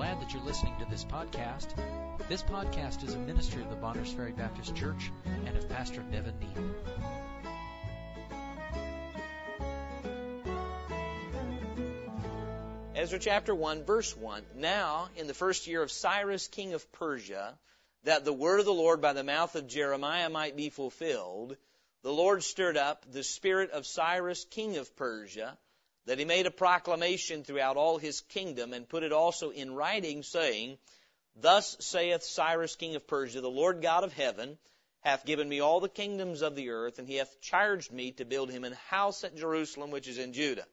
glad that you're listening to this podcast. This podcast is a ministry of the Bonners Ferry Baptist Church and of Pastor Nevin Neal. Ezra chapter 1, verse 1. Now, in the first year of Cyrus, king of Persia, that the word of the Lord by the mouth of Jeremiah might be fulfilled, the Lord stirred up the spirit of Cyrus, king of Persia, that he made a proclamation throughout all his kingdom and put it also in writing, saying, Thus saith Cyrus, king of Persia, the Lord God of heaven hath given me all the kingdoms of the earth, and he hath charged me to build him an house at Jerusalem, which is in Judah.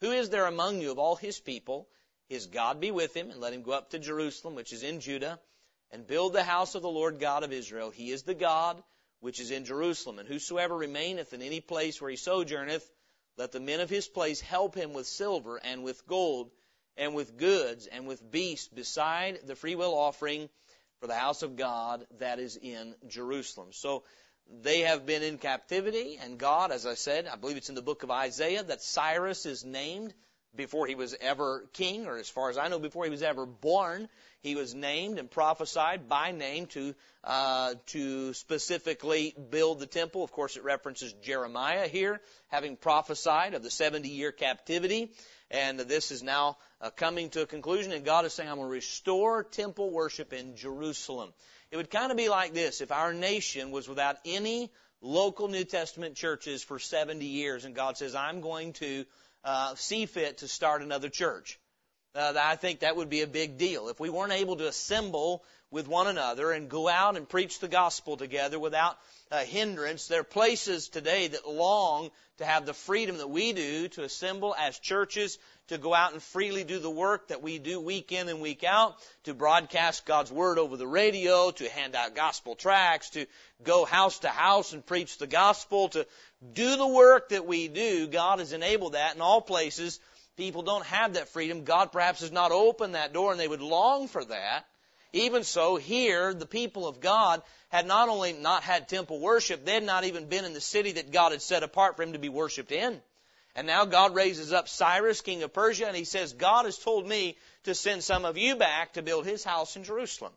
Who is there among you of all his people? His God be with him, and let him go up to Jerusalem, which is in Judah, and build the house of the Lord God of Israel. He is the God which is in Jerusalem. And whosoever remaineth in any place where he sojourneth, let the men of his place help him with silver and with gold and with goods and with beasts beside the freewill offering for the house of God that is in Jerusalem. So they have been in captivity and God, as I said, I believe it's in the book of Isaiah that Cyrus is named before he was ever king, or as far as I know, before he was ever born. He was named and prophesied by name to uh, to specifically build the temple. Of course, it references Jeremiah here, having prophesied of the 70 year captivity, and this is now uh, coming to a conclusion. And God is saying, "I'm going to restore temple worship in Jerusalem." It would kind of be like this: if our nation was without any local New Testament churches for 70 years, and God says, "I'm going to uh, see fit to start another church." uh, I think that would be a big deal. If we weren't able to assemble with one another and go out and preach the gospel together without a hindrance, there are places today that long to have the freedom that we do to assemble as churches, to go out and freely do the work that we do week in and week out, to broadcast God's Word over the radio, to hand out gospel tracts, to go house to house and preach the gospel, to do the work that we do. God has enabled that in all places people don't have that freedom. God perhaps has not opened that door and they would long for that. Even so, here, the people of God had not only not had temple worship, they had not even been in the city that God had set apart for him to be worshiped in. And now God raises up Cyrus, king of Persia, and he says, God has told me to send some of you back to build his house in Jerusalem.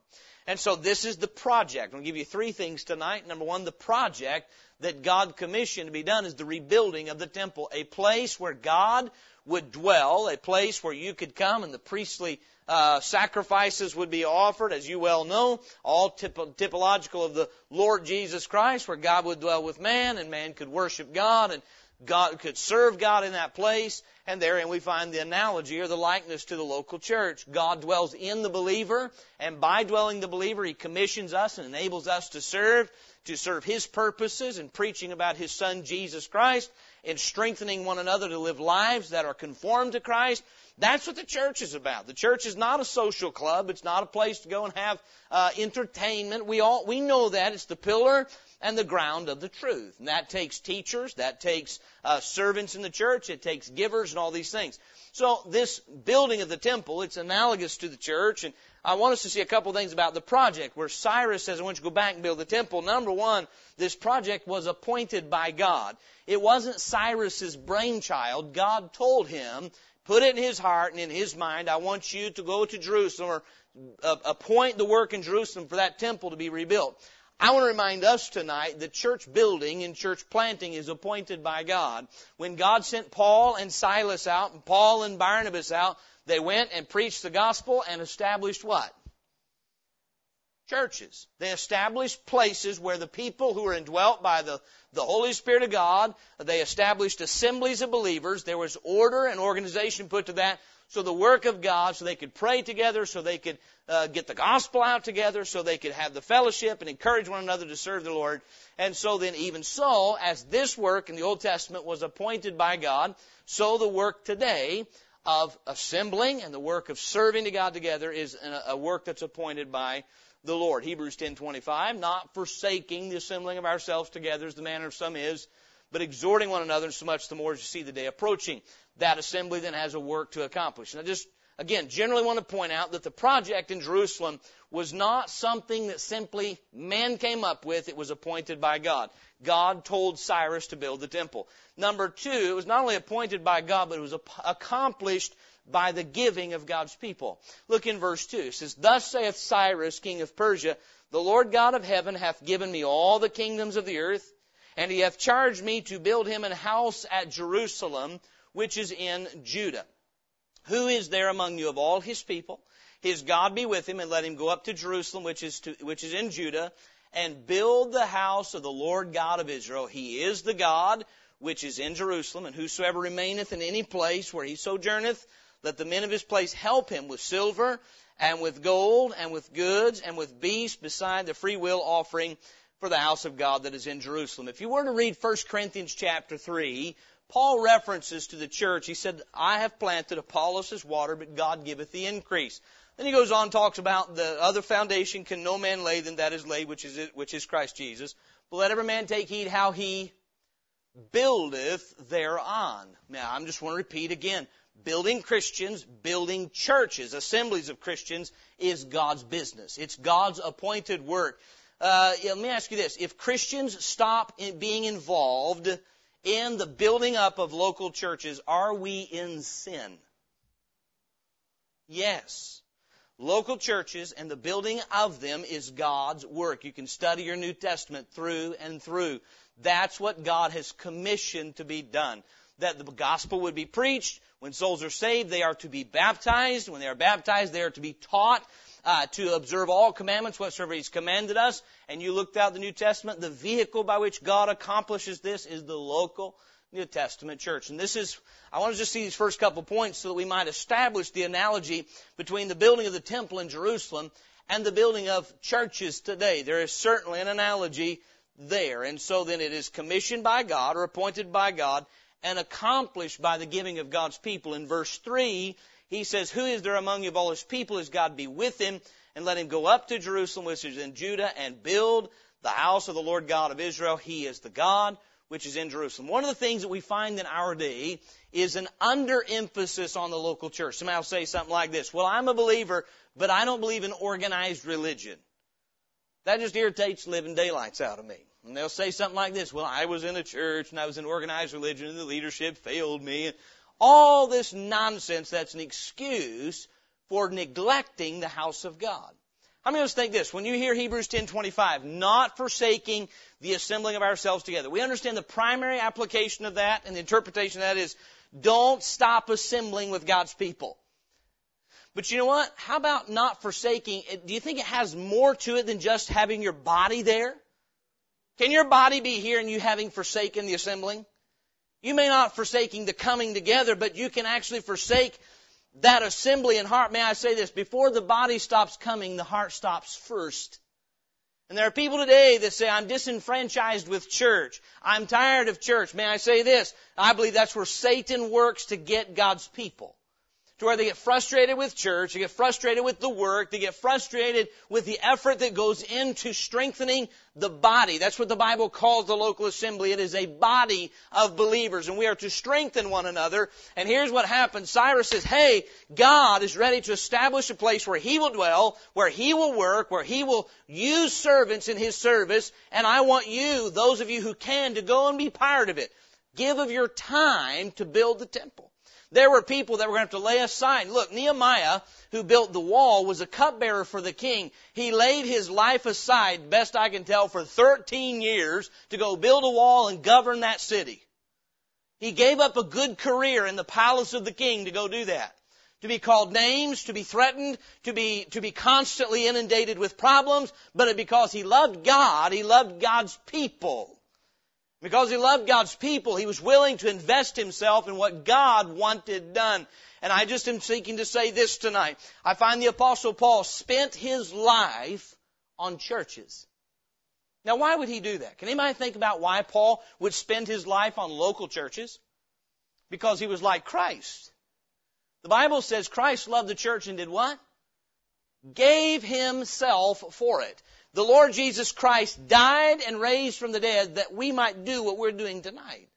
And so this is the project. I'm going to give you three things tonight. Number one, the project that God commissioned to be done is the rebuilding of the temple, a place where God would dwell, a place where you could come and the priestly uh, sacrifices would be offered, as you well know, all typ- typological of the Lord Jesus Christ, where God would dwell with man and man could worship God and God could serve God in that place. And therein we find the analogy or the likeness to the local church. God dwells in the believer, and by dwelling the believer, He commissions us and enables us to serve, to serve His purposes in preaching about His Son Jesus Christ, in strengthening one another to live lives that are conformed to Christ. That's what the church is about. The church is not a social club. It's not a place to go and have uh, entertainment. We all we know that it's the pillar and the ground of the truth. And that takes teachers, that takes uh, servants in the church, it takes givers and all these things. So this building of the temple, it's analogous to the church, and I want us to see a couple things about the project where Cyrus says, I want you to go back and build the temple. Number one, this project was appointed by God. It wasn't Cyrus's brainchild. God told him, put it in his heart and in his mind, I want you to go to Jerusalem or uh, appoint the work in Jerusalem for that temple to be rebuilt. I want to remind us tonight that church building and church planting is appointed by God. When God sent Paul and Silas out, and Paul and Barnabas out, they went and preached the gospel and established what? Churches. They established places where the people who were indwelt by the, the Holy Spirit of God, they established assemblies of believers. There was order and organization put to that. So the work of God, so they could pray together, so they could uh, get the gospel out together, so they could have the fellowship and encourage one another to serve the Lord. And so then, even so, as this work in the Old Testament was appointed by God, so the work today of assembling and the work of serving to God together is a work that's appointed by the Lord. Hebrews 10:25, not forsaking the assembling of ourselves together as the manner of some is, but exhorting one another so much the more as you see the day approaching. That assembly then has a work to accomplish. Now just again, generally want to point out that the project in Jerusalem was not something that simply man came up with. It was appointed by God. God told Cyrus to build the temple. Number two, it was not only appointed by God, but it was accomplished by the giving of God's people. Look in verse 2. It says, Thus saith Cyrus, king of Persia, The Lord God of heaven hath given me all the kingdoms of the earth, and he hath charged me to build him an house at Jerusalem, which is in Judah. Who is there among you of all his people? His God be with him, and let him go up to Jerusalem, which is, to, which is in Judah, and build the house of the Lord God of Israel. He is the God which is in Jerusalem, and whosoever remaineth in any place where he sojourneth, let the men of his place help him with silver and with gold and with goods and with beasts beside the freewill offering for the house of God that is in Jerusalem. If you were to read 1 Corinthians chapter 3, Paul references to the church. He said, I have planted, Apollos has watered, but God giveth the increase. Then he goes on and talks about the other foundation can no man lay than that is laid, which is, which is Christ Jesus. But let every man take heed how he buildeth thereon. Now, I'm just want to repeat again. Building Christians, building churches, assemblies of Christians is God's business. It's God's appointed work. Uh, let me ask you this. If Christians stop in being involved in the building up of local churches, are we in sin? Yes. Local churches and the building of them is God's work. You can study your New Testament through and through. That's what God has commissioned to be done. That the gospel would be preached. When souls are saved, they are to be baptized. When they are baptized, they are to be taught uh, to observe all commandments whatsoever He's commanded us. And you looked out the New Testament. The vehicle by which God accomplishes this is the local New Testament church. And this is, I want to just see these first couple points so that we might establish the analogy between the building of the temple in Jerusalem and the building of churches today. There is certainly an analogy there. And so then it is commissioned by God or appointed by God and accomplished by the giving of God's people. In verse 3, he says, Who is there among you of all his people? Is God be with him? And let him go up to Jerusalem, which is in Judah, and build the house of the Lord God of Israel. He is the God which is in Jerusalem. One of the things that we find in our day is an underemphasis on the local church. Somebody will say something like this, well, I'm a believer, but I don't believe in organized religion. That just irritates living daylights out of me. And they'll say something like this, well, I was in a church and I was in organized religion and the leadership failed me. And all this nonsense that's an excuse for neglecting the house of God. How many of us think this? When you hear Hebrews 10:25, not forsaking the assembling of ourselves together. We understand the primary application of that and the interpretation of that is don't stop assembling with God's people. But you know what? How about not forsaking? Do you think it has more to it than just having your body there? Can your body be here and you having forsaken the assembling? You may not forsaking the coming together, but you can actually forsake that assembly in heart, may I say this, before the body stops coming, the heart stops first. And there are people today that say, I'm disenfranchised with church. I'm tired of church. May I say this? I believe that's where Satan works to get God's people to where they get frustrated with church, they get frustrated with the work, they get frustrated with the effort that goes into strengthening the body. That's what the Bible calls the local assembly. It is a body of believers and we are to strengthen one another. And here's what happens. Cyrus says, hey, God is ready to establish a place where He will dwell, where He will work, where He will use servants in His service. And I want you, those of you who can, to go and be part of it. Give of your time to build the temple. There were people that were going to have to lay aside. Look, Nehemiah, who built the wall, was a cupbearer for the king. He laid his life aside, best I can tell, for 13 years to go build a wall and govern that city. He gave up a good career in the palace of the king to go do that. To be called names, to be threatened, to be, to be constantly inundated with problems, but because he loved God, he loved God's people. Because he loved God's people, he was willing to invest himself in what God wanted done. And I just am seeking to say this tonight. I find the apostle Paul spent his life on churches. Now why would he do that? Can anybody think about why Paul would spend his life on local churches? Because he was like Christ. The Bible says Christ loved the church and did what? Gave himself for it. The Lord Jesus Christ died and raised from the dead that we might do what we're doing tonight.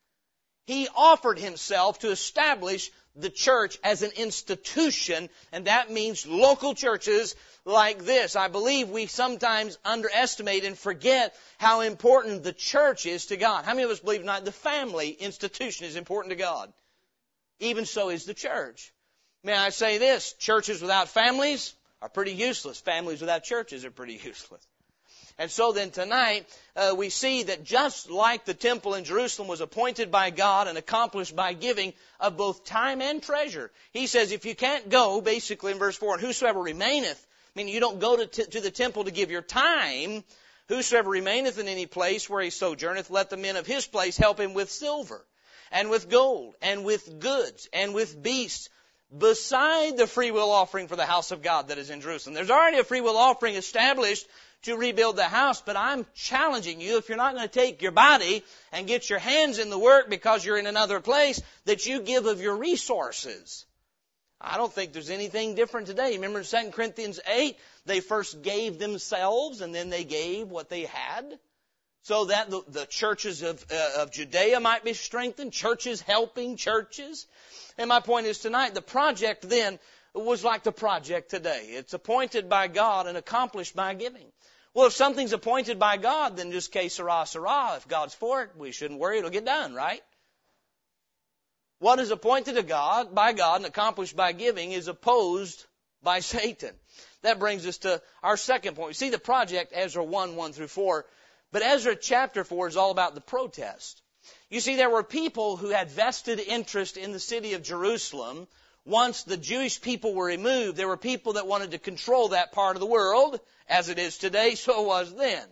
He offered himself to establish the church as an institution, and that means local churches like this. I believe we sometimes underestimate and forget how important the church is to God. How many of us believe tonight the family institution is important to God? Even so is the church. May I say this? Churches without families are pretty useless. Families without churches are pretty useless. And so then tonight, uh, we see that just like the temple in Jerusalem was appointed by God and accomplished by giving of both time and treasure, he says if you can't go, basically in verse 4, and whosoever remaineth, meaning you don't go to, t- to the temple to give your time, whosoever remaineth in any place where he sojourneth, let the men of his place help him with silver, and with gold, and with goods, and with beasts, beside the free will offering for the house of God that is in Jerusalem. There's already a free will offering established to rebuild the house, but I'm challenging you, if you're not going to take your body and get your hands in the work because you're in another place, that you give of your resources. I don't think there's anything different today. Remember in 2 Corinthians 8, they first gave themselves and then they gave what they had so that the, the churches of, uh, of Judea might be strengthened, churches helping churches. And my point is tonight, the project then was like the project today. It's appointed by God and accomplished by giving. Well, if something's appointed by God, then just case sera, sera. If God's for it, we shouldn't worry. It'll get done, right? What is appointed to God, by God and accomplished by giving is opposed by Satan. That brings us to our second point. see the project, Ezra 1, 1 through 4. But Ezra chapter 4 is all about the protest. You see, there were people who had vested interest in the city of Jerusalem. Once the Jewish people were removed, there were people that wanted to control that part of the world as it is today, so it was then.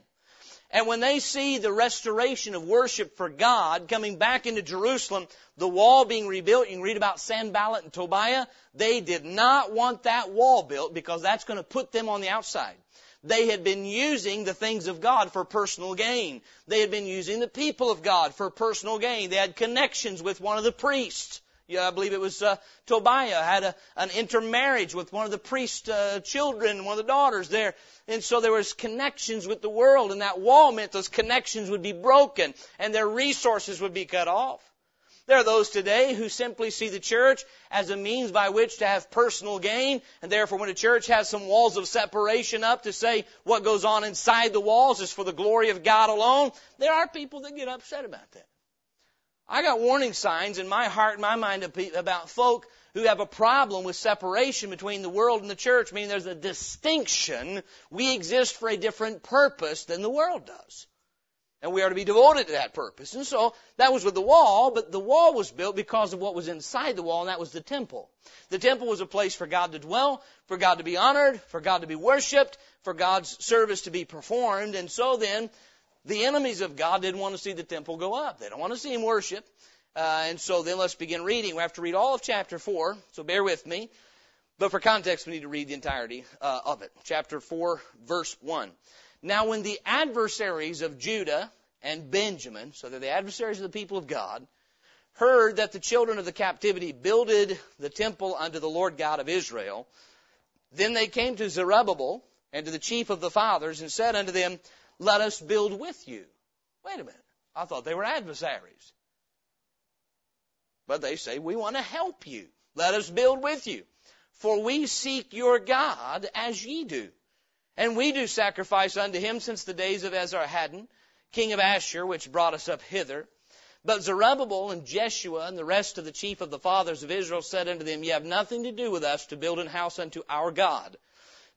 And when they see the restoration of worship for God coming back into Jerusalem, the wall being rebuilt, you can read about Sanballat and Tobiah, they did not want that wall built because that's going to put them on the outside. They had been using the things of God for personal gain. They had been using the people of God for personal gain. They had connections with one of the priests. Yeah, I believe it was uh, Tobiah had a, an intermarriage with one of the priest's uh, children, one of the daughters there, and so there was connections with the world, and that wall meant those connections would be broken and their resources would be cut off. There are those today who simply see the church as a means by which to have personal gain, and therefore when a church has some walls of separation up to say what goes on inside the walls is for the glory of God alone, there are people that get upset about that. I got warning signs in my heart and my mind about folk who have a problem with separation between the world and the church, meaning there's a distinction. We exist for a different purpose than the world does. And we are to be devoted to that purpose. And so that was with the wall, but the wall was built because of what was inside the wall, and that was the temple. The temple was a place for God to dwell, for God to be honored, for God to be worshiped, for God's service to be performed. And so then, the enemies of God didn't want to see the temple go up. They don't want to see Him worship. Uh, and so then let's begin reading. We have to read all of chapter 4, so bear with me. But for context, we need to read the entirety uh, of it. Chapter 4, verse 1. Now when the adversaries of Judah and Benjamin, so they're the adversaries of the people of God, heard that the children of the captivity builded the temple unto the Lord God of Israel, then they came to Zerubbabel and to the chief of the fathers and said unto them, let us build with you. Wait a minute. I thought they were adversaries. But they say, we want to help you. Let us build with you. For we seek your God as ye do. And we do sacrifice unto him since the days of Esarhaddon, king of Ashur, which brought us up hither. But Zerubbabel and Jeshua and the rest of the chief of the fathers of Israel said unto them, Ye have nothing to do with us to build an house unto our God.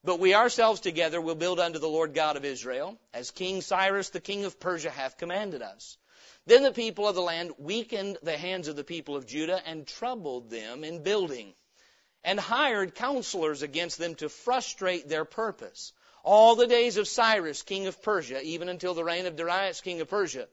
But we ourselves together will build unto the Lord God of Israel, as King Cyrus the king of Persia hath commanded us. Then the people of the land weakened the hands of the people of Judah and troubled them in building, and hired counselors against them to frustrate their purpose. All the days of Cyrus, king of Persia, even until the reign of Darius, king of Persia.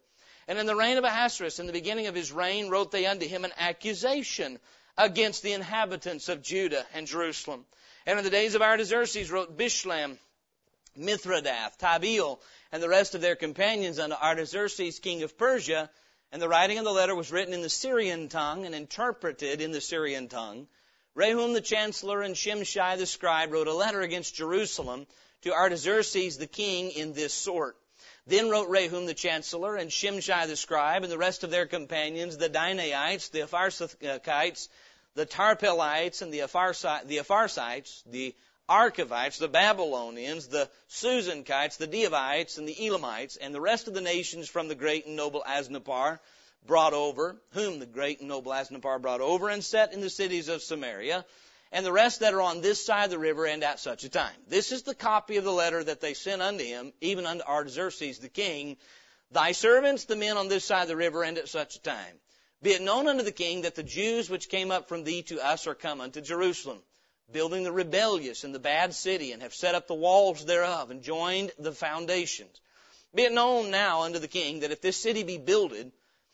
And in the reign of Ahasuerus, in the beginning of his reign, wrote they unto him an accusation against the inhabitants of Judah and Jerusalem and in the days of Artaxerxes wrote Bishlam, Mithredath, Tabeel, and the rest of their companions unto Artaxerxes, king of Persia. And the writing of the letter was written in the Syrian tongue and interpreted in the Syrian tongue. Rehum the chancellor and Shimshai the scribe wrote a letter against Jerusalem to Artaxerxes the king in this sort. Then wrote Rehum the chancellor and Shimshai the scribe and the rest of their companions, the Dinaites, the Apharsathchites, the Tarpelites and the Apharsites, the Archevites, the Babylonians, the Susanchites, the Dehavites, and the Elamites, and the rest of the nations from the great and noble Asnapar brought over, whom the great and noble Asnapar brought over and set in the cities of Samaria, and the rest that are on this side of the river and at such a time. This is the copy of the letter that they sent unto him, even unto Artaxerxes the king, thy servants, the men on this side of the river and at such a time. Be it known unto the king that the Jews which came up from thee to us are come unto Jerusalem building the rebellious and the bad city, and have set up the walls thereof, and joined the foundations. Be it known now unto the king that if this city be builded,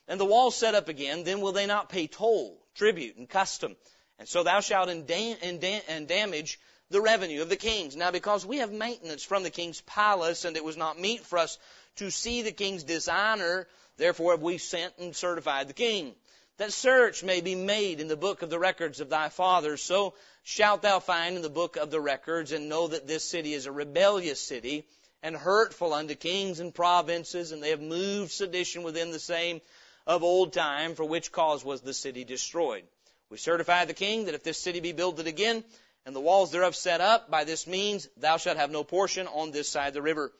and the walls set up again, then will they not pay toll, tribute, and custom. And so thou shalt and damage the revenue of the kings. Now because we have maintenance from the king's palace, and it was not meet for us to see the king's dishonor, therefore have we sent and certified the king that search may be made in the book of the records of thy fathers. So shalt thou find in the book of the records, and know that this city is a rebellious city, and hurtful unto kings and provinces, and they have moved sedition within the same of old time, for which cause was the city destroyed. We certify the king that if this city be builded again, and the walls thereof set up, by this means thou shalt have no portion on this side the river.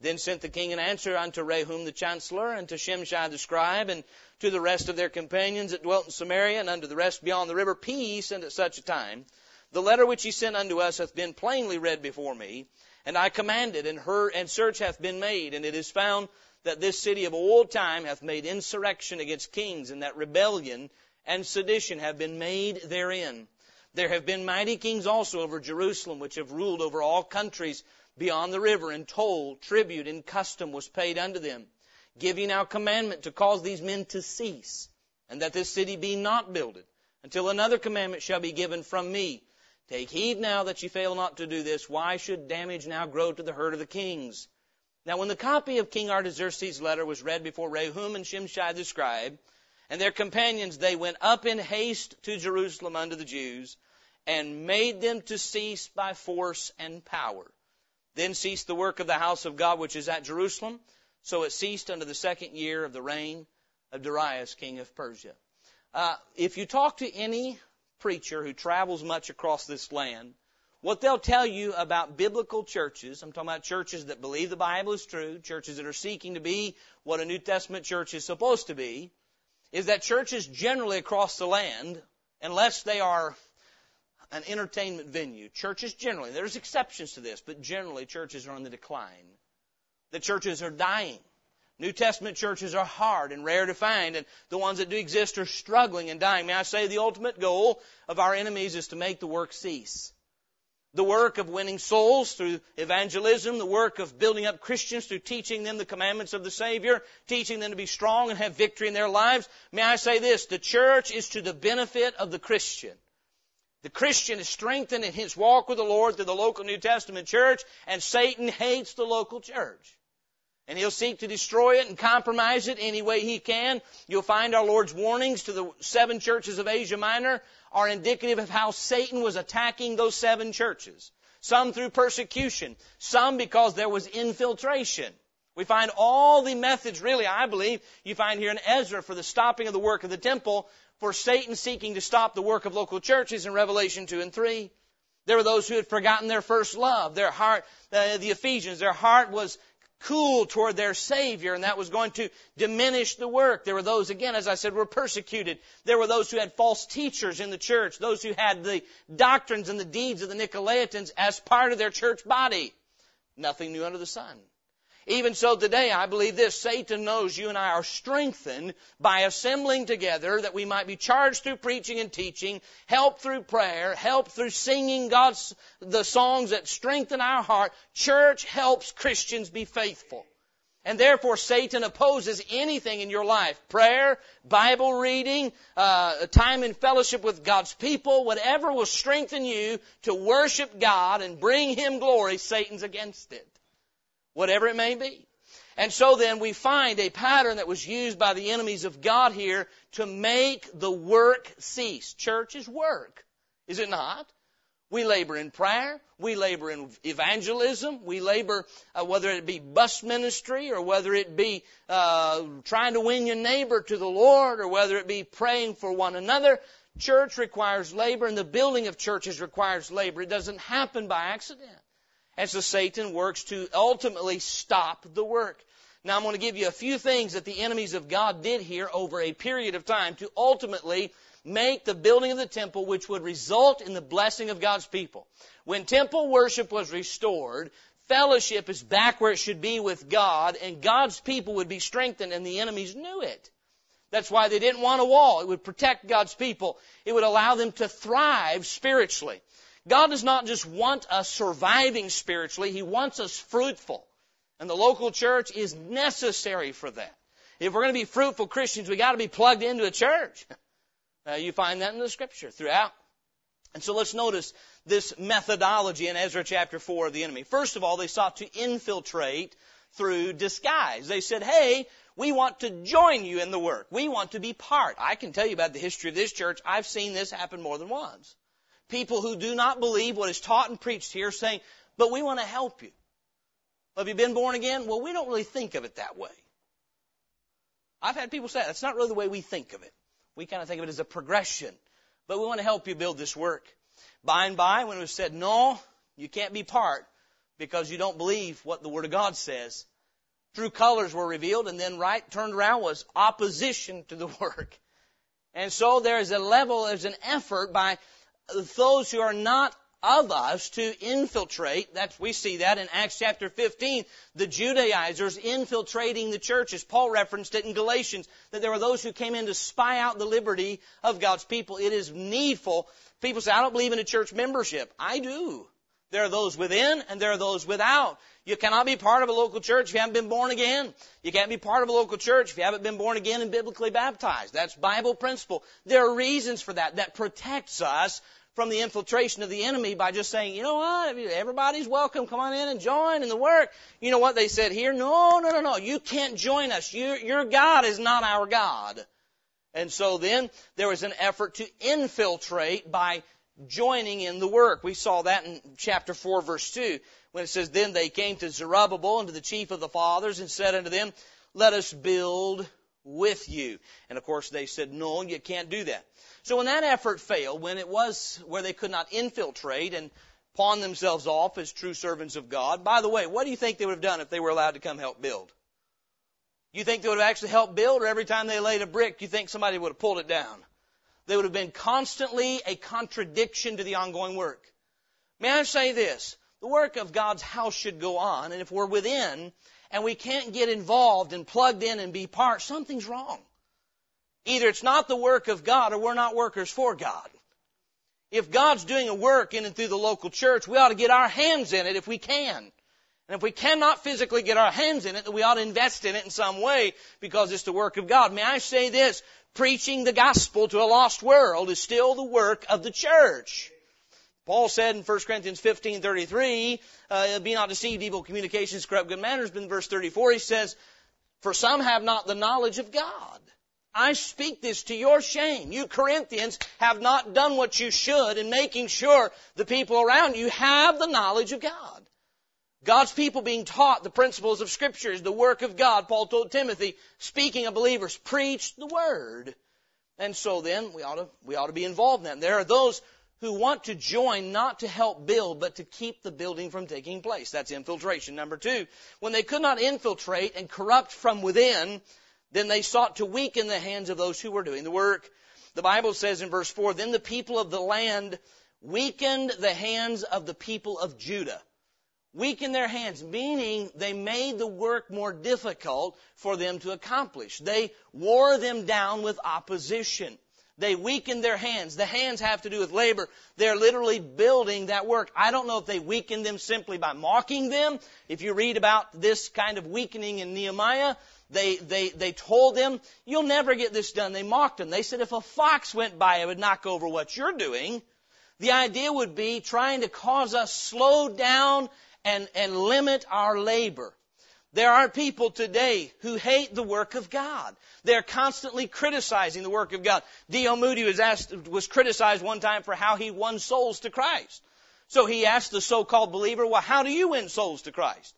Then sent the king an answer unto Rehum the chancellor, and to Shimshai the scribe, and to the rest of their companions that dwelt in Samaria, and unto the rest beyond the river, peace, and at such a time. The letter which he sent unto us hath been plainly read before me, and I commanded, and her and search hath been made, and it is found that this city of old time hath made insurrection against kings, and that rebellion and sedition have been made therein. There have been mighty kings also over Jerusalem, which have ruled over all countries beyond the river, and toll, tribute, and custom was paid unto them. giving our commandment to cause these men to cease, and that this city be not builded, until another commandment shall be given from me. Take heed now that ye fail not to do this. Why should damage now grow to the hurt of the kings? Now when the copy of King Artaxerxes' letter was read before Rehum and Shimshai the scribe, and their companions, they went up in haste to Jerusalem unto the Jews, and made them to cease by force and power. Then ceased the work of the house of God which is at Jerusalem. So it ceased under the second year of the reign of Darius, king of Persia. Uh, if you talk to any preacher who travels much across this land, what they'll tell you about biblical churches, I'm talking about churches that believe the Bible is true, churches that are seeking to be what a New Testament church is supposed to be, is that churches generally across the land, unless they are an entertainment venue. Churches generally, there's exceptions to this, but generally churches are on the decline. The churches are dying. New Testament churches are hard and rare to find, and the ones that do exist are struggling and dying. May I say the ultimate goal of our enemies is to make the work cease. The work of winning souls through evangelism, the work of building up Christians through teaching them the commandments of the Savior, teaching them to be strong and have victory in their lives. May I say this, the church is to the benefit of the Christian. The Christian is strengthened in his walk with the Lord through the local New Testament church, and Satan hates the local church. And he'll seek to destroy it and compromise it any way he can. You'll find our Lord's warnings to the seven churches of Asia Minor are indicative of how Satan was attacking those seven churches. Some through persecution, some because there was infiltration. We find all the methods, really, I believe, you find here in Ezra for the stopping of the work of the temple for Satan seeking to stop the work of local churches in Revelation 2 and 3. There were those who had forgotten their first love, their heart, uh, the Ephesians, their heart was cool toward their Savior, and that was going to diminish the work. There were those, again, as I said, were persecuted. There were those who had false teachers in the church, those who had the doctrines and the deeds of the Nicolaitans as part of their church body. Nothing new under the sun. Even so today, I believe this, Satan knows you and I are strengthened by assembling together that we might be charged through preaching and teaching, help through prayer, help through singing God's, the songs that strengthen our heart. Church helps Christians be faithful. And therefore, Satan opposes anything in your life. Prayer, Bible reading, uh, time in fellowship with God's people, whatever will strengthen you to worship God and bring Him glory, Satan's against it whatever it may be. And so then we find a pattern that was used by the enemies of God here to make the work cease. Church is work, is it not? We labor in prayer. We labor in evangelism. We labor, uh, whether it be bus ministry or whether it be uh, trying to win your neighbor to the Lord or whether it be praying for one another. church requires labor and the building of churches requires labor. It doesn't happen by accident. And the Satan works to ultimately stop the work. Now I'm going to give you a few things that the enemies of God did here over a period of time to ultimately make the building of the temple which would result in the blessing of God's people. When temple worship was restored, fellowship is back where it should be with God and God's people would be strengthened and the enemies knew it. That's why they didn't want a wall. It would protect God's people. It would allow them to thrive spiritually. God does not just want us surviving spiritually, He wants us fruitful. And the local church is necessary for that. If we're going to be fruitful Christians, we got to be plugged into a church. Uh, you find that in the scripture throughout. And so let's notice this methodology in Ezra chapter 4 of the enemy. First of all, they sought to infiltrate through disguise. They said, hey, we want to join you in the work. We want to be part. I can tell you about the history of this church. I've seen this happen more than once. People who do not believe what is taught and preached here saying, but we want to help you. Have you been born again? Well, we don't really think of it that way. I've had people say that's not really the way we think of it. We kind of think of it as a progression. But we want to help you build this work. By and by, when it was said, no, you can't be part because you don't believe what the Word of God says, true colors were revealed and then right turned around was opposition to the work. And so there is a level, there's an effort by those who are not of us to infiltrate. That's, we see that in Acts chapter 15. The Judaizers infiltrating the churches. Paul referenced it in Galatians that there were those who came in to spy out the liberty of God's people. It is needful. People say, I don't believe in a church membership. I do. There are those within and there are those without. You cannot be part of a local church if you haven't been born again. You can't be part of a local church if you haven't been born again and biblically baptized. That's Bible principle. There are reasons for that. That protects us from the infiltration of the enemy by just saying, you know what, everybody's welcome, come on in and join in the work. You know what they said here? No, no, no, no, you can't join us. Your, your God is not our God. And so then there was an effort to infiltrate by joining in the work. We saw that in chapter 4 verse 2 when it says, Then they came to Zerubbabel and to the chief of the fathers and said unto them, Let us build with you. And of course they said, No, you can't do that. So when that effort failed, when it was where they could not infiltrate and pawn themselves off as true servants of God, by the way, what do you think they would have done if they were allowed to come help build? You think they would have actually helped build, or every time they laid a brick, you think somebody would have pulled it down? They would have been constantly a contradiction to the ongoing work. May I say this? The work of God's house should go on, and if we're within and we can't get involved and plugged in and be part, something's wrong. Either it's not the work of God or we're not workers for God. If God's doing a work in and through the local church, we ought to get our hands in it if we can. And if we cannot physically get our hands in it, then we ought to invest in it in some way because it's the work of God. May I say this? Preaching the gospel to a lost world is still the work of the church. Paul said in 1 Corinthians 15:33, uh, "Be not deceived; evil communications corrupt good manners." But in verse 34, he says, "For some have not the knowledge of God." I speak this to your shame. You Corinthians have not done what you should in making sure the people around you have the knowledge of God. God's people being taught the principles of Scripture is the work of God. Paul told Timothy, speaking of believers, preach the Word. And so then, we ought to, we ought to be involved in that. There are those who want to join not to help build, but to keep the building from taking place. That's infiltration. Number two, when they could not infiltrate and corrupt from within, then they sought to weaken the hands of those who were doing the work. The Bible says in verse 4, Then the people of the land weakened the hands of the people of Judah. Weakened their hands, meaning they made the work more difficult for them to accomplish. They wore them down with opposition. They weakened their hands. The hands have to do with labor. They're literally building that work. I don't know if they weakened them simply by mocking them. If you read about this kind of weakening in Nehemiah, they, they, they told them, you'll never get this done. They mocked them. They said if a fox went by, it would knock over what you're doing. The idea would be trying to cause us slow down and, and limit our labor. There are people today who hate the work of God. They're constantly criticizing the work of God. D.L. Moody was asked, was criticized one time for how he won souls to Christ. So he asked the so-called believer, well, how do you win souls to Christ?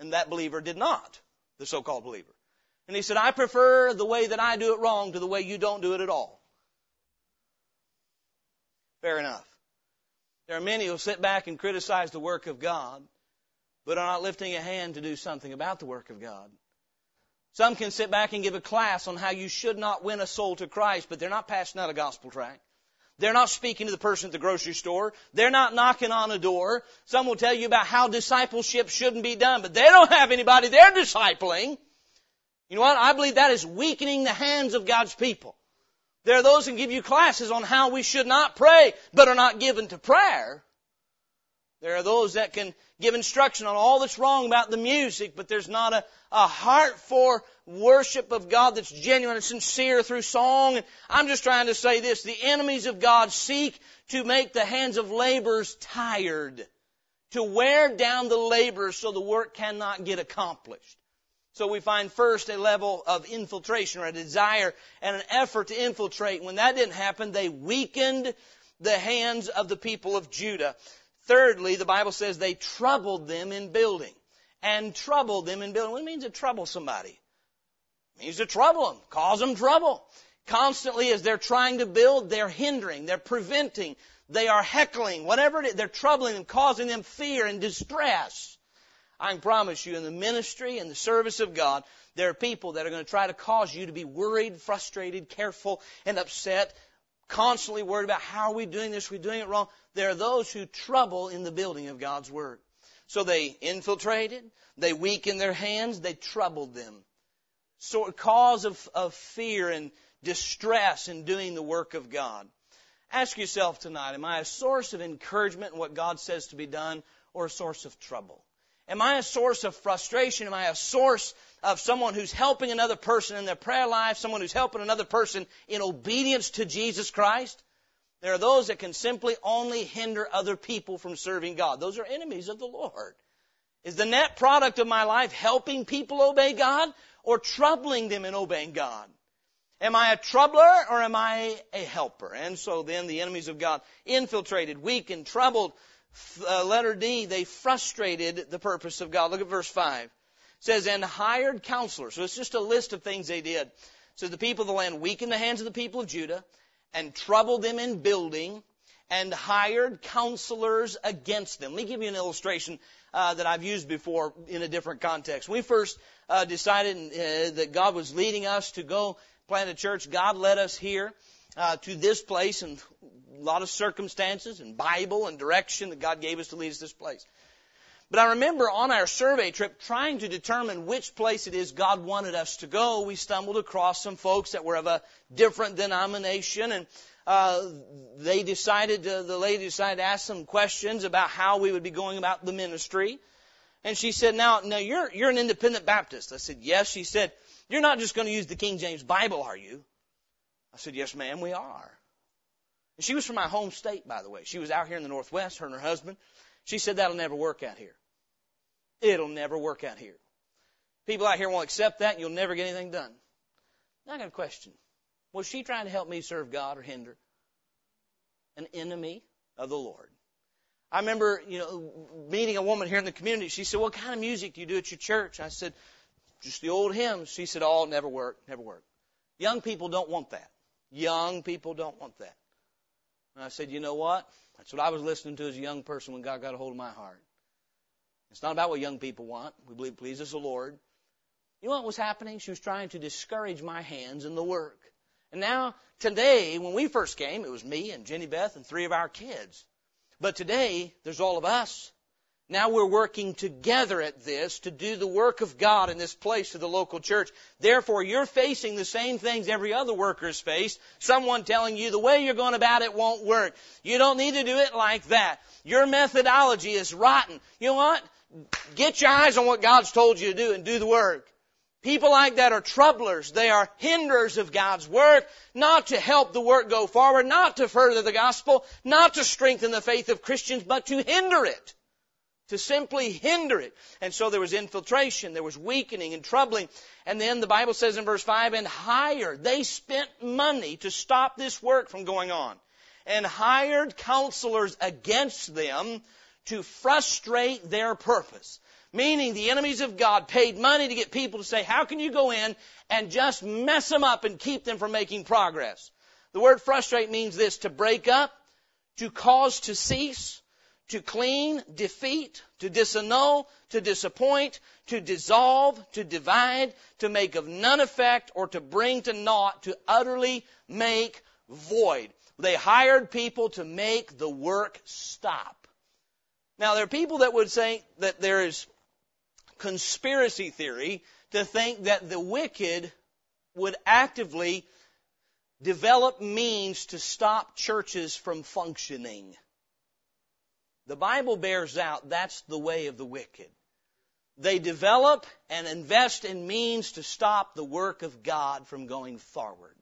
And that believer did not, the so-called believer. And he said, I prefer the way that I do it wrong to the way you don't do it at all. Fair enough. There are many who sit back and criticize the work of God, but are not lifting a hand to do something about the work of God. Some can sit back and give a class on how you should not win a soul to Christ, but they're not passing out a gospel tract. They're not speaking to the person at the grocery store. They're not knocking on a door. Some will tell you about how discipleship shouldn't be done, but they don't have anybody they're discipling. You know what? I believe that is weakening the hands of God's people. There are those who give you classes on how we should not pray, but are not given to prayer. There are those that can give instruction on all that's wrong about the music, but there's not a, a heart for worship of God that's genuine and sincere through song. I'm just trying to say this. The enemies of God seek to make the hands of laborers tired, to wear down the laborers so the work cannot get accomplished. So we find first a level of infiltration or a desire and an effort to infiltrate. When that didn't happen, they weakened the hands of the people of Judah. Thirdly, the Bible says they troubled them in building. And troubled them in building. What means to trouble somebody? Means to trouble them, cause them trouble. Constantly as they're trying to build, they're hindering, they're preventing, they are heckling, whatever it is, they're troubling them, causing them fear and distress. I can promise you in the ministry and the service of God, there are people that are going to try to cause you to be worried, frustrated, careful, and upset constantly worried about how are we doing this, are we doing it wrong. There are those who trouble in the building of God's Word. So they infiltrated, they weakened their hands, they troubled them. So cause of, of fear and distress in doing the work of God. Ask yourself tonight, am I a source of encouragement in what God says to be done or a source of trouble? Am I a source of frustration? Am I a source of someone who's helping another person in their prayer life, someone who's helping another person in obedience to Jesus Christ? There are those that can simply only hinder other people from serving God. Those are enemies of the Lord. Is the net product of my life helping people obey God or troubling them in obeying God? Am I a troubler or am I a helper? And so then the enemies of God infiltrated, weakened, troubled, uh, letter D, they frustrated the purpose of God. Look at verse 5. It says, and hired counselors. So it's just a list of things they did. So the people of the land weakened the hands of the people of Judah and troubled them in building and hired counselors against them. Let me give you an illustration uh, that I've used before in a different context. We first uh, decided uh, that God was leading us to go plant a church, God led us here uh, to this place and a lot of circumstances and Bible and direction that God gave us to lead us to this place. But I remember on our survey trip trying to determine which place it is God wanted us to go, we stumbled across some folks that were of a different denomination and uh, they decided, uh, the lady decided to ask some questions about how we would be going about the ministry. And she said, now, now you're, you're an independent Baptist. I said, yes. She said, you're not just going to use the King James Bible, are you? I said, yes, ma'am, we are. And she was from my home state, by the way. She was out here in the Northwest, her and her husband. She said, that'll never work out here. It'll never work out here. People out here won't accept that and you'll never get anything done. Now I got a question. Was she trying to help me serve God or hinder? An enemy of the Lord. I remember, you know, meeting a woman here in the community. She said, what kind of music do you do at your church? I said, just the old hymns. She said, oh, never work, never work. Young people don't want that. Young people don't want that. And I said, you know what? That's what I was listening to as a young person when God got a hold of my heart. It's not about what young people want. We believe it pleases the Lord. You know what was happening? She was trying to discourage my hands in the work. And now, today, when we first came, it was me and Jenny Beth and three of our kids. But today, there's all of us. Now we're working together at this to do the work of God in this place to the local church. Therefore, you're facing the same things every other worker's faced. Someone telling you the way you're going about it won't work. You don't need to do it like that. Your methodology is rotten. You know what? Get your eyes on what God's told you to do and do the work. People like that are troublers. They are hinderers of God's work, not to help the work go forward, not to further the gospel, not to strengthen the faith of Christians, but to hinder it to simply hinder it. And so there was infiltration, there was weakening and troubling. And then the Bible says in verse 5, and hired. They spent money to stop this work from going on. And hired counselors against them to frustrate their purpose. Meaning the enemies of God paid money to get people to say, how can you go in and just mess them up and keep them from making progress? The word frustrate means this, to break up, to cause to cease, to clean, defeat, to disannul, to disappoint, to dissolve, to divide, to make of none effect, or to bring to naught, to utterly make void. They hired people to make the work stop. Now, there are people that would say that there is conspiracy theory to think that the wicked would actively develop means to stop churches from functioning. The Bible bears out that's the way of the wicked. They develop and invest in means to stop the work of God from going forward.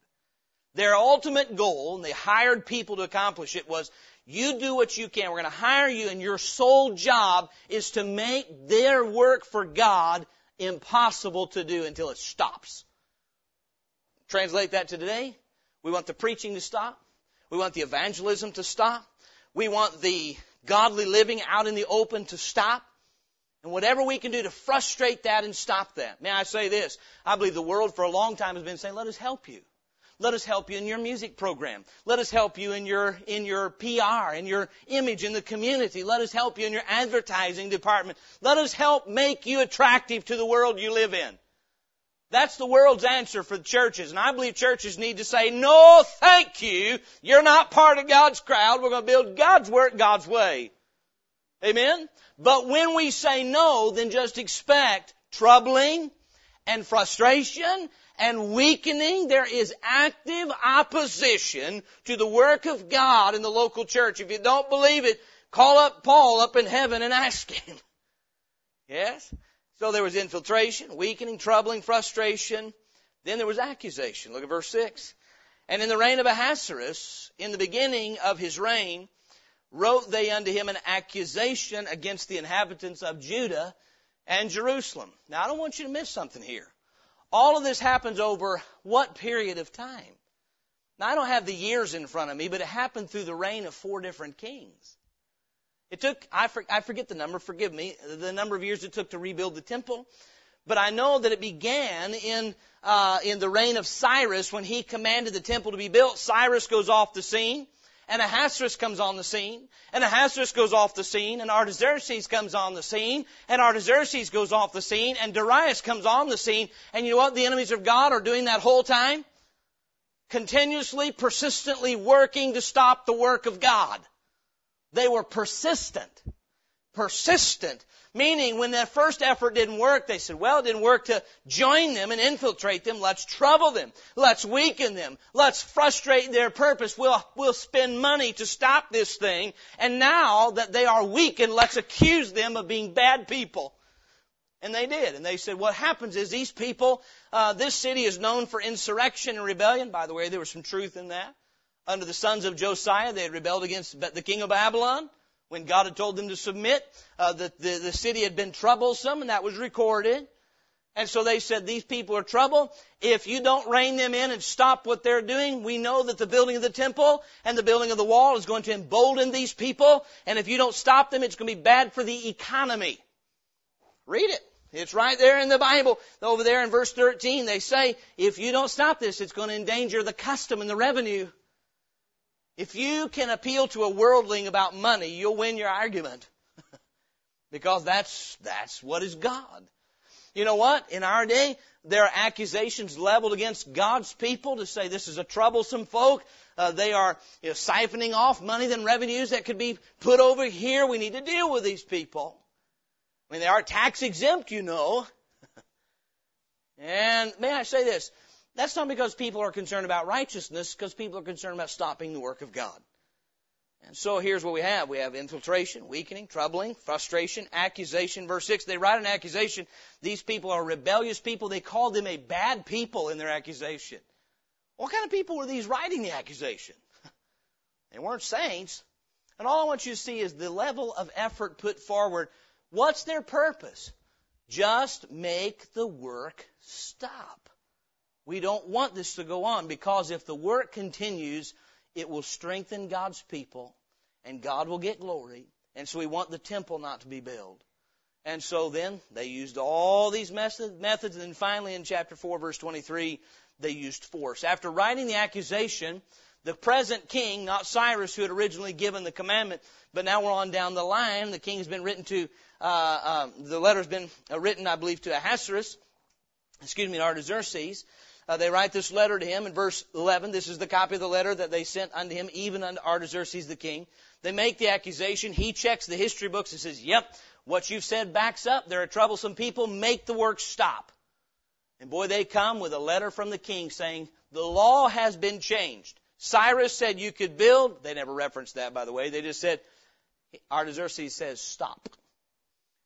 Their ultimate goal, and they hired people to accomplish it, was you do what you can. We're going to hire you, and your sole job is to make their work for God impossible to do until it stops. Translate that to today. We want the preaching to stop. We want the evangelism to stop. We want the godly living out in the open to stop. And whatever we can do to frustrate that and stop that. May I say this? I believe the world for a long time has been saying, let us help you. Let us help you in your music program. Let us help you in your, in your PR, in your image in the community. Let us help you in your advertising department. Let us help make you attractive to the world you live in. That's the world's answer for churches. And I believe churches need to say, no, thank you. You're not part of God's crowd. We're going to build God's work God's way. Amen? But when we say no, then just expect troubling and frustration and weakening. There is active opposition to the work of God in the local church. If you don't believe it, call up Paul up in heaven and ask him. Yes? So there was infiltration, weakening, troubling, frustration. Then there was accusation. Look at verse 6. And in the reign of Ahasuerus, in the beginning of his reign, wrote they unto him an accusation against the inhabitants of Judah and Jerusalem. Now I don't want you to miss something here. All of this happens over what period of time? Now I don't have the years in front of me, but it happened through the reign of four different kings. It took, I, for, I forget the number, forgive me, the number of years it took to rebuild the temple. But I know that it began in, uh, in the reign of Cyrus when he commanded the temple to be built. Cyrus goes off the scene. And Ahasuerus comes on the scene, and Ahasuerus goes off the scene, and Artaxerxes comes on the scene, and Artaxerxes goes off the scene, and Darius comes on the scene, and you know what the enemies of God are doing that whole time? Continuously, persistently working to stop the work of God. They were persistent. Persistent. Meaning when that first effort didn't work, they said, well, it didn't work to join them and infiltrate them. Let's trouble them. Let's weaken them. Let's frustrate their purpose. We'll, we'll spend money to stop this thing. And now that they are weakened, let's accuse them of being bad people. And they did. And they said, what happens is these people, uh, this city is known for insurrection and rebellion. By the way, there was some truth in that. Under the sons of Josiah, they had rebelled against the king of Babylon. When God had told them to submit, uh, the, the, the city had been troublesome, and that was recorded. And so they said, these people are trouble. If you don't rein them in and stop what they're doing, we know that the building of the temple and the building of the wall is going to embolden these people. And if you don't stop them, it's going to be bad for the economy. Read it. It's right there in the Bible. Over there in verse 13, they say, if you don't stop this, it's going to endanger the custom and the revenue. If you can appeal to a worldling about money, you'll win your argument. because that's, that's what is God. You know what? In our day, there are accusations leveled against God's people to say this is a troublesome folk. Uh, they are you know, siphoning off money and revenues that could be put over here. We need to deal with these people. I mean, they are tax exempt, you know. and may I say this? That's not because people are concerned about righteousness, because people are concerned about stopping the work of God. And so here's what we have. We have infiltration, weakening, troubling, frustration, accusation. Verse 6, they write an accusation. These people are rebellious people. They call them a bad people in their accusation. What kind of people were these writing the accusation? they weren't saints. And all I want you to see is the level of effort put forward. What's their purpose? Just make the work stop. We don't want this to go on because if the work continues, it will strengthen God's people and God will get glory. And so we want the temple not to be built. And so then they used all these methods, and then finally in chapter 4 verse 23, they used force. After writing the accusation, The present king, not Cyrus who had originally given the commandment, but now we're on down the line. The king has been written to, uh, uh, the letter's been uh, written, I believe, to Ahasuerus, excuse me, Artaxerxes. Uh, they write this letter to him in verse 11. This is the copy of the letter that they sent unto him, even unto Artaxerxes the king. They make the accusation. He checks the history books and says, yep, what you've said backs up. There are troublesome people. Make the work stop. And boy, they come with a letter from the king saying, the law has been changed. Cyrus said you could build. They never referenced that, by the way. They just said, Artaxerxes says, stop.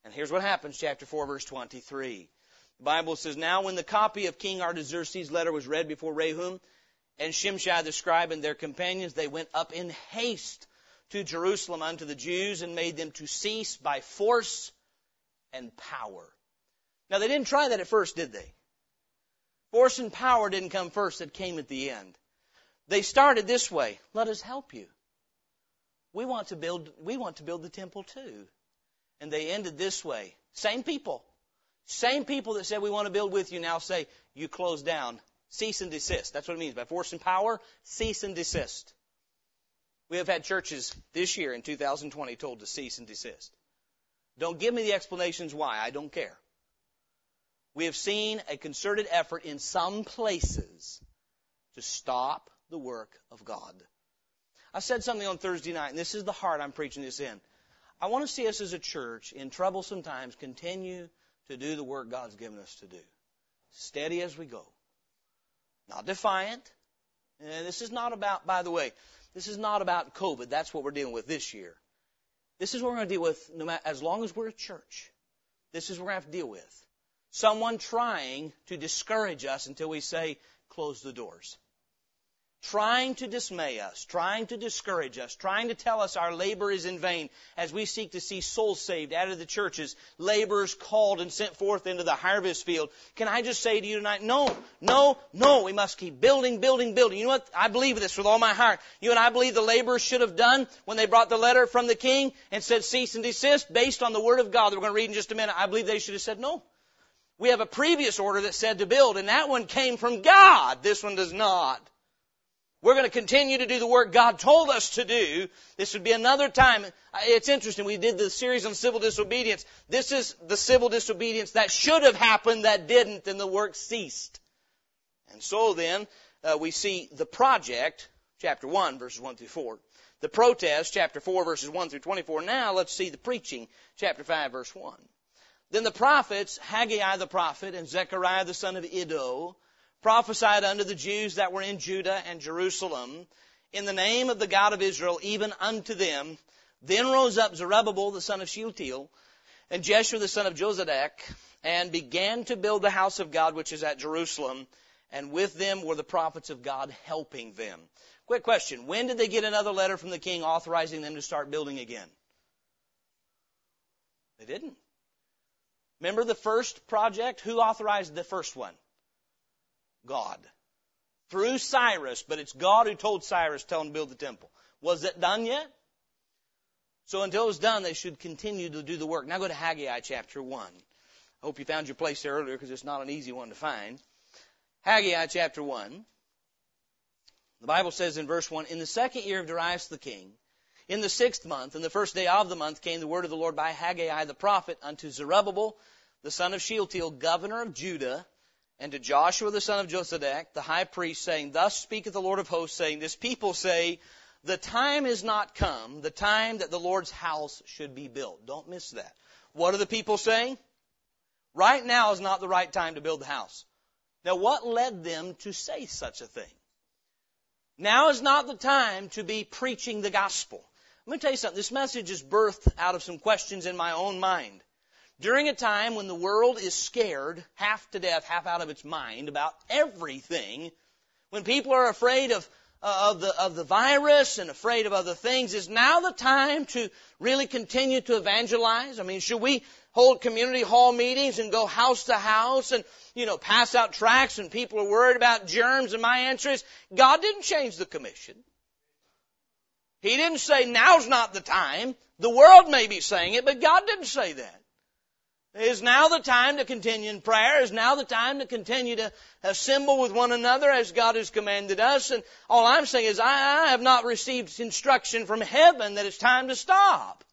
And here's what happens, chapter 4, verse 23. The Bible says, Now when the copy of King Artaxerxes' letter was read before Rehum and Shimshai the scribe and their companions, they went up in haste to Jerusalem unto the Jews and made them to cease by force and power. Now they didn't try that at first, did they? Force and power didn't come first, it came at the end. They started this way. Let us help you. We want to build, we want to build the temple too. And they ended this way. Same people. Same people that said we want to build with you now say, you close down. Cease and desist. That's what it means. By force and power, cease and desist. We have had churches this year in 2020 told to cease and desist. Don't give me the explanations why. I don't care. We have seen a concerted effort in some places to stop the work of God. I said something on Thursday night, and this is the heart I'm preaching this in. I want to see us as a church in troublesome times continue to do the work God's given us to do. Steady as we go. Not defiant. And this is not about, by the way, this is not about COVID. That's what we're dealing with this year. This is what we're going to deal with no matter, as long as we're a church. This is what we're going to have to deal with. Someone trying to discourage us until we say, close the doors trying to dismay us, trying to discourage us, trying to tell us our labor is in vain as we seek to see souls saved out of the churches, laborers called and sent forth into the harvest field. Can I just say to you tonight, no, no, no, we must keep building, building, building. You know what? I believe this with all my heart. You and I believe the laborers should have done when they brought the letter from the king and said cease and desist based on the word of God that we're going to read in just a minute. I believe they should have said no. We have a previous order that said to build, and that one came from God. This one does not. We're going to continue to do the work God told us to do. This would be another time. It's interesting. We did the series on civil disobedience. This is the civil disobedience that should have happened that didn't and the work ceased. And so then, uh, we see the project, chapter 1, verses 1 through 4. The protest, chapter 4, verses 1 through 24. Now let's see the preaching, chapter 5, verse 1. Then the prophets, Haggai the prophet and Zechariah the son of Iddo, prophesied unto the Jews that were in Judah and Jerusalem in the name of the God of Israel, even unto them. Then rose up Zerubbabel the son of Shealtiel and Jeshua the son of Jozadak and began to build the house of God which is at Jerusalem. And with them were the prophets of God helping them. Quick question. When did they get another letter from the king authorizing them to start building again? They didn't. Remember the first project? Who authorized the first one? God. Through Cyrus, but it's God who told Cyrus, tell him to build the temple. Was it done yet? So until it was done, they should continue to do the work. Now go to Haggai chapter 1. I hope you found your place there earlier because it's not an easy one to find. Haggai chapter 1. The Bible says in verse 1, In the second year of Darius the king, in the sixth month, in the first day of the month, came the word of the Lord by Haggai the prophet unto Zerubbabel, the son of Shealtiel, governor of Judah, and to Joshua the son of Josadak, the high priest, saying, Thus speaketh the Lord of hosts, saying, This people say, The time is not come, the time that the Lord's house should be built. Don't miss that. What are the people saying? Right now is not the right time to build the house. Now what led them to say such a thing? Now is not the time to be preaching the gospel. Let me tell you something. This message is birthed out of some questions in my own mind. During a time when the world is scared half to death, half out of its mind about everything, when people are afraid of, uh, of, the, of the virus and afraid of other things, is now the time to really continue to evangelize? I mean, should we hold community hall meetings and go house to house and, you know, pass out tracts and people are worried about germs? And my answer is, God didn't change the commission. He didn't say now's not the time. The world may be saying it, but God didn't say that. Is now the time to continue in prayer? Is now the time to continue to assemble with one another as God has commanded us? And all I'm saying is I, have not received instruction from heaven that it's time to stop.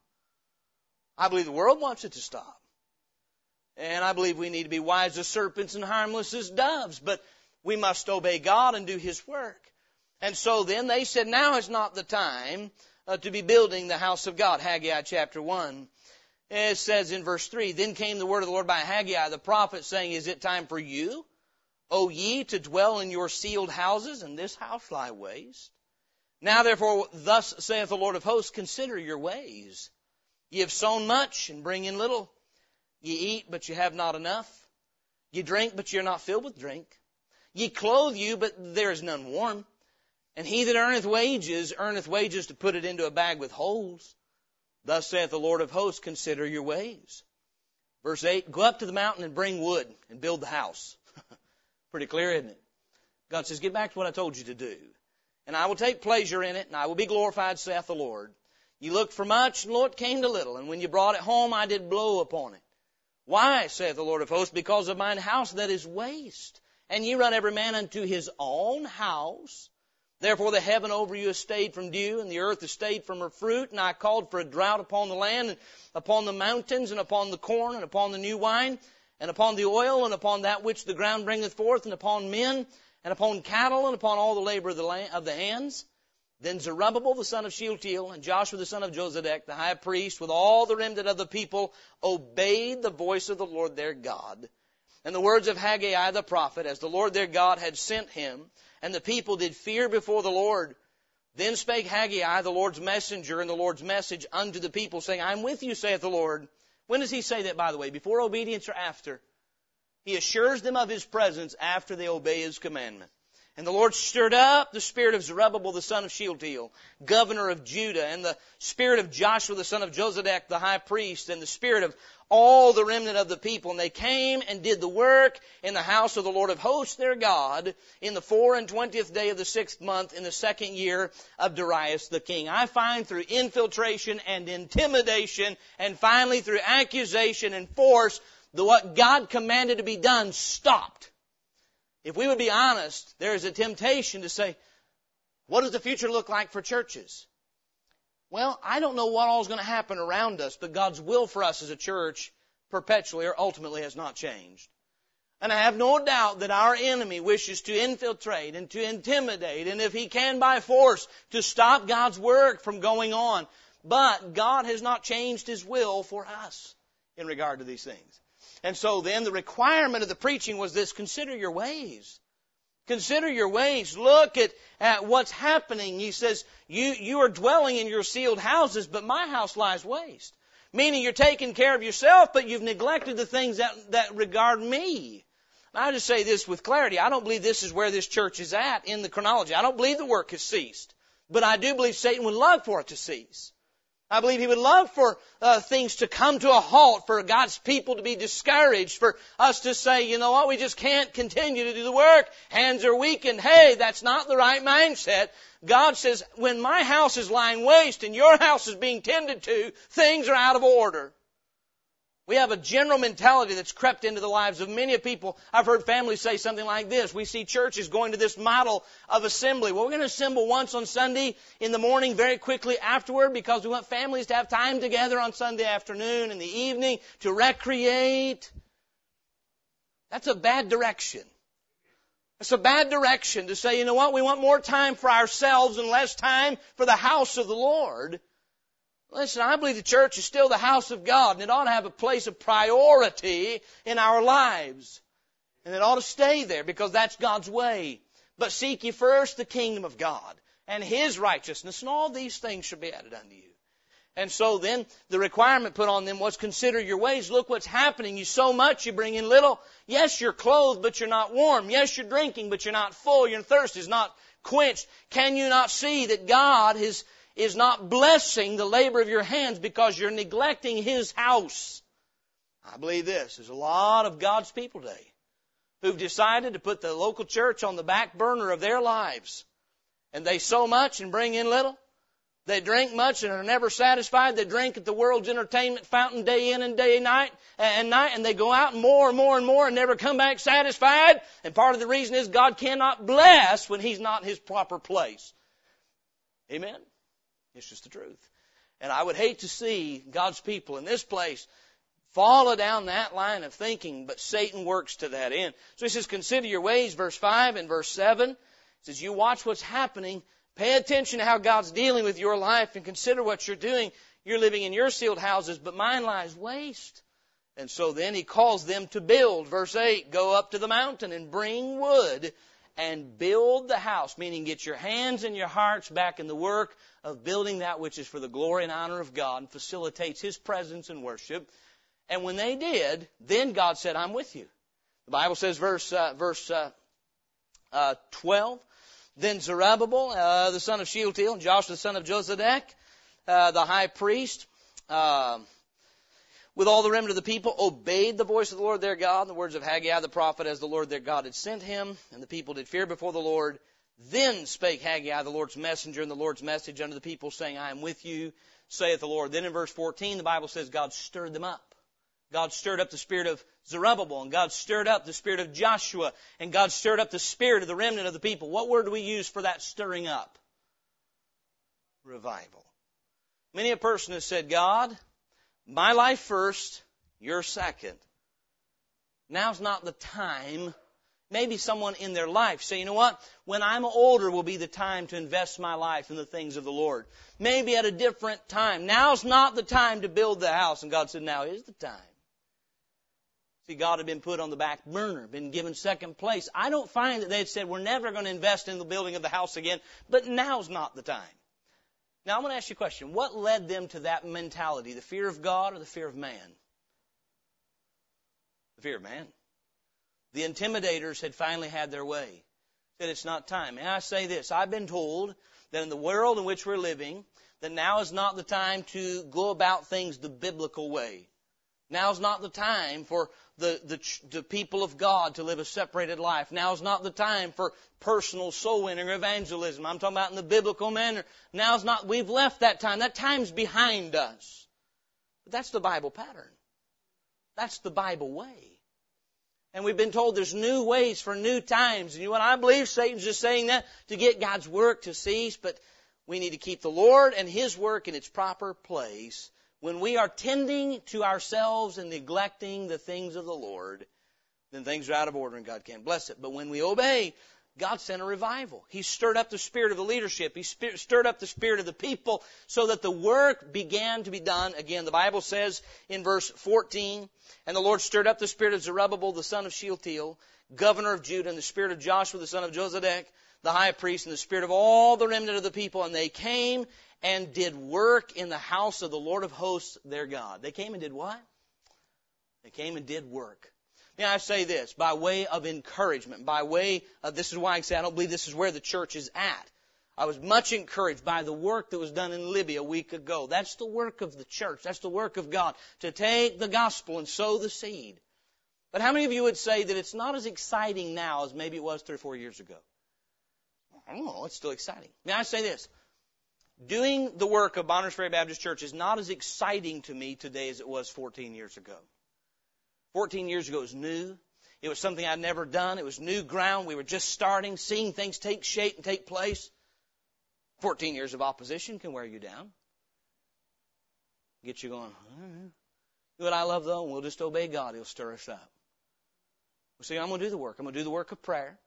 I believe the world wants it to stop. And I believe we need to be wise as serpents and harmless as doves, but we must obey God and do His work. And so then they said, now is not the time uh, to be building the house of God. Haggai chapter 1. It says in verse 3, Then came the word of the Lord by Haggai the prophet, saying, Is it time for you, O ye, to dwell in your cieled houses, and this house lie waste? Now therefore, thus saith the Lord of hosts, Consider your ways. Ye have sown much, and bring in little. Ye eat, but ye have not enough. Ye drink, but ye are not filled with drink. Ye clothe you, but there is none warm. And he that earneth wages, earneth wages to put it into a bag with holes. Thus saith the Lord of hosts, consider your ways. Verse 8, go up to the mountain and bring wood and build the house. Pretty clear, isn't it? God says, get back to what I told you to do. And I will take pleasure in it, and I will be glorified, saith the Lord. You looked for much, and lo, it came to little. And when you brought it home, I did blow upon it. Why, saith the Lord of hosts, because of mine house that is waste. And ye run every man unto his own house. Therefore the heaven over you has stayed from dew, and the earth has stayed from her fruit, and I called for a drought upon the land, and upon the mountains, and upon the corn, and upon the new wine, and upon the oil, and upon that which the ground bringeth forth, and upon men, and upon cattle, and upon all the labor of the, land, of the hands. Then Zerubbabel the son of Shealtiel, and Joshua the son of Josedech, the high priest, with all the remnant of the people, obeyed the voice of the Lord their God. And the words of Haggai the prophet, as the Lord their God had sent him, and the people did fear before the Lord. Then spake Haggai, the Lord's messenger, and the Lord's message unto the people, saying, I am with you, saith the Lord. When does he say that, by the way? Before obedience or after? He assures them of his presence after they obey his commandment. And the Lord stirred up the spirit of Zerubbabel the son of Shealtiel, governor of Judah, and the spirit of Joshua the son of Josedech the high priest, and the spirit of all the remnant of the people. And they came and did the work in the house of the Lord of hosts their God in the four and twentieth day of the sixth month in the second year of Darius the king. I find through infiltration and intimidation and finally through accusation and force, the what God commanded to be done stopped. If we would be honest, there is a temptation to say, what does the future look like for churches? Well, I don't know what all is going to happen around us, but God's will for us as a church perpetually or ultimately has not changed. And I have no doubt that our enemy wishes to infiltrate and to intimidate, and if he can by force, to stop God's work from going on. But God has not changed his will for us in regard to these things. And so then the requirement of the preaching was this, consider your ways. Consider your ways. Look at, at what's happening. He says, you, you are dwelling in your cieled houses, but my house lies waste. Meaning you're taking care of yourself, but you've neglected the things that, that regard me. I just say this with clarity. I don't believe this is where this church is at in the chronology. I don't believe the work has ceased. But I do believe Satan would love for it to cease. I believe he would love for uh, things to come to a halt, for God's people to be discouraged, for us to say, you know what, we just can't continue to do the work. Hands are weak, and hey, that's not the right mindset. God says, when my house is lying waste and your house is being tended to, things are out of order. We have a general mentality that's crept into the lives of many people. I've heard families say something like this. We see churches going to this model of assembly. Well, we're going to assemble once on Sunday in the morning, very quickly afterward, because we want families to have time together on Sunday afternoon and the evening to recreate. That's a bad direction. It's a bad direction to say, you know what, we want more time for ourselves and less time for the house of the Lord. Listen, I believe the church is still the house of God and it ought to have a place of priority in our lives. And it ought to stay there because that's God's way. But seek ye first the kingdom of God and His righteousness and all these things shall be added unto you. And so then the requirement put on them was consider your ways. Look what's happening. You so much, you bring in little. Yes, you're clothed, but you're not warm. Yes, you're drinking, but you're not full. Your thirst is not quenched. Can you not see that God has is not blessing the labor of your hands because you're neglecting His house. I believe this. There's a lot of God's people today who've decided to put the local church on the back burner of their lives. And they sow much and bring in little. They drink much and are never satisfied. They drink at the world's entertainment fountain day in and day night and night, and they go out more and more and more and never come back satisfied. And part of the reason is God cannot bless when He's not in His proper place. Amen? It's just the truth. And I would hate to see God's people in this place follow down that line of thinking, but Satan works to that end. So he says, consider your ways, verse 5 and verse 7. He says, you watch what's happening Pay attention to how God's dealing with your life and consider what you're doing. You're living in your cieled houses, but mine lies waste. And so then he calls them to build. Verse 8, go up to the mountain and bring wood and build the house, meaning get your hands and your hearts back in the work of building that which is for the glory and honor of God and facilitates his presence and worship. And when they did, then God said, I'm with you. The Bible says, verse, uh, verse uh, uh, 12, then Zerubbabel, uh, the son of Shealtiel, and Joshua the son of Josedech, uh, the high priest, uh, with all the remnant of the people, obeyed the voice of the Lord their God, and the words of Haggai the prophet, as the Lord their God had sent him, and the people did fear before the Lord. Then spake Haggai, the Lord's messenger, and the Lord's message unto the people, saying, I am with you, saith the Lord. Then in verse 14, the Bible says God stirred them up. God stirred up the spirit of Zerubbabel, and God stirred up the spirit of Joshua, and God stirred up the spirit of the remnant of the people. What word do we use for that stirring up? Revival. Many a person has said, God, my life first, your second. Now's not the time. Maybe someone in their life say, you know what? When I'm older will be the time to invest my life in the things of the Lord. Maybe at a different time. Now's not the time to build the house. And God said, now is the time. See, God had been put on the back burner, been given second place. I don't find that they had said, we're never going to invest in the building of the house again, but now's not the time. Now, I'm going to ask you a question. What led them to that mentality? The fear of God or the fear of man? The fear of man. The intimidators had finally had their way. Said it's not time. And I say this. I've been told that in the world in which we're living, that now is not the time to go about things the biblical way. Now is not the time for the, the, the people of God to live a separated life. Now is not the time for personal soul winning or evangelism. I'm talking about in the biblical manner. Now is not, we've left that time. That time's behind us. But that's the Bible pattern. That's the Bible way. And we've been told there's new ways for new times. And you know what? I believe Satan's just saying that to get God's work to cease, but we need to keep the Lord and His work in its proper place when we are tending to ourselves and neglecting the things of the Lord, then things are out of order and God can't bless it. But when we obey, God sent a revival. He stirred up the spirit of the leadership. He stirred up the spirit of the people so that the work began to be done. Again, the Bible says in verse 14, and the Lord stirred up the spirit of Zerubbabel, the son of Shealtiel, governor of Judah, and the spirit of Joshua, the son of Josedech, the high priest, and the spirit of all the remnant of the people, and they came and did work in the house of the Lord of hosts, their God. They came and did what? They came and did work. May I say this, by way of encouragement, by way of, this is why I say I don't believe this is where the church is at. I was much encouraged by the work that was done in Libya a week ago. That's the work of the church. That's the work of God. To take the gospel and sow the seed. But how many of you would say that it's not as exciting now as maybe it was three or four years ago? I don't know. It's still exciting. May I say this? doing the work of Bonners Ferry Baptist Church is not as exciting to me today as it was 14 years ago. 14 years ago it was new. It was something I'd never done. It was new ground. We were just starting, seeing things take shape and take place. 14 years of opposition can wear you down. Get you going, what I love though? We'll just obey God. He'll stir us up. Well, see, I'm going to do the work. I'm going to do the work of prayer.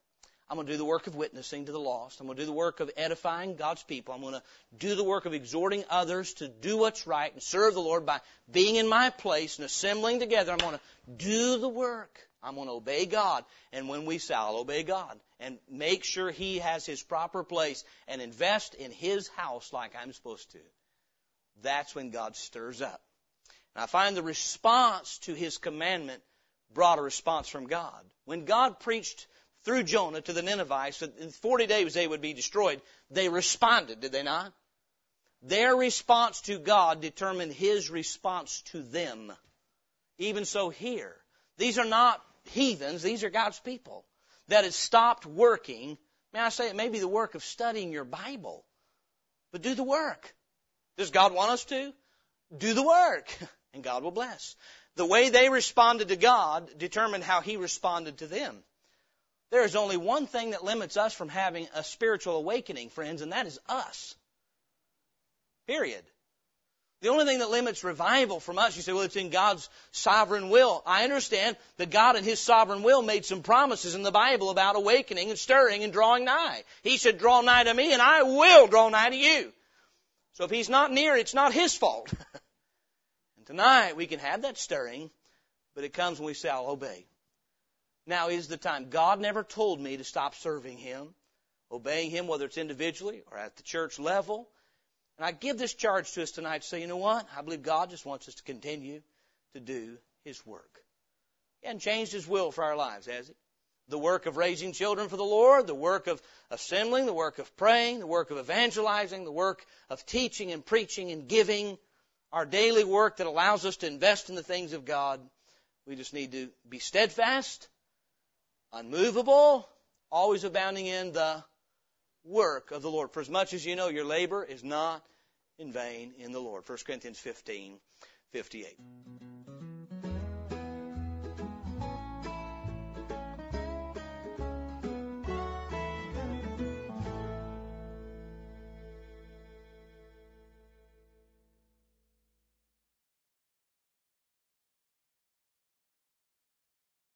I'm going to do the work of witnessing to the lost. I'm going to do the work of edifying God's people. I'm going to do the work of exhorting others to do what's right and serve the Lord by being in my place and assembling together. I'm going to do the work. I'm going to obey God. And when we say, I'll obey God and make sure He has His proper place and invest in His house like I'm supposed to. That's when God stirs up. And I find the response to His commandment brought a response from God. When God preached through Jonah to the Ninevites that in 40 days they would be destroyed, they responded, did they not? Their response to God determined His response to them. Even so here. These are not heathens, these are God's people that had stopped working. May I say it may be the work of studying your Bible, but do the work. Does God want us to? Do the work, and God will bless. The way they responded to God determined how He responded to them. There is only one thing that limits us from having a spiritual awakening, friends, and that is us. Period. The only thing that limits revival from us, you say, well, it's in God's sovereign will. I understand that God in His sovereign will made some promises in the Bible about awakening and stirring and drawing nigh. He said, draw nigh to me and I will draw nigh to you. So if He's not near, it's not His fault. and tonight we can have that stirring, but it comes when we say, I'll obey. Now is the time. God never told me to stop serving Him, obeying Him, whether it's individually or at the church level. And I give this charge to us tonight to say, you know what? I believe God just wants us to continue to do His work. He hasn't changed His will for our lives, has He? The work of raising children for the Lord, the work of assembling, the work of praying, the work of evangelizing, the work of teaching and preaching and giving, our daily work that allows us to invest in the things of God. We just need to be steadfast, unmovable, always abounding in the work of the Lord. For as much as you know, your labor is not in vain in the Lord. 1 Corinthians 15, 58.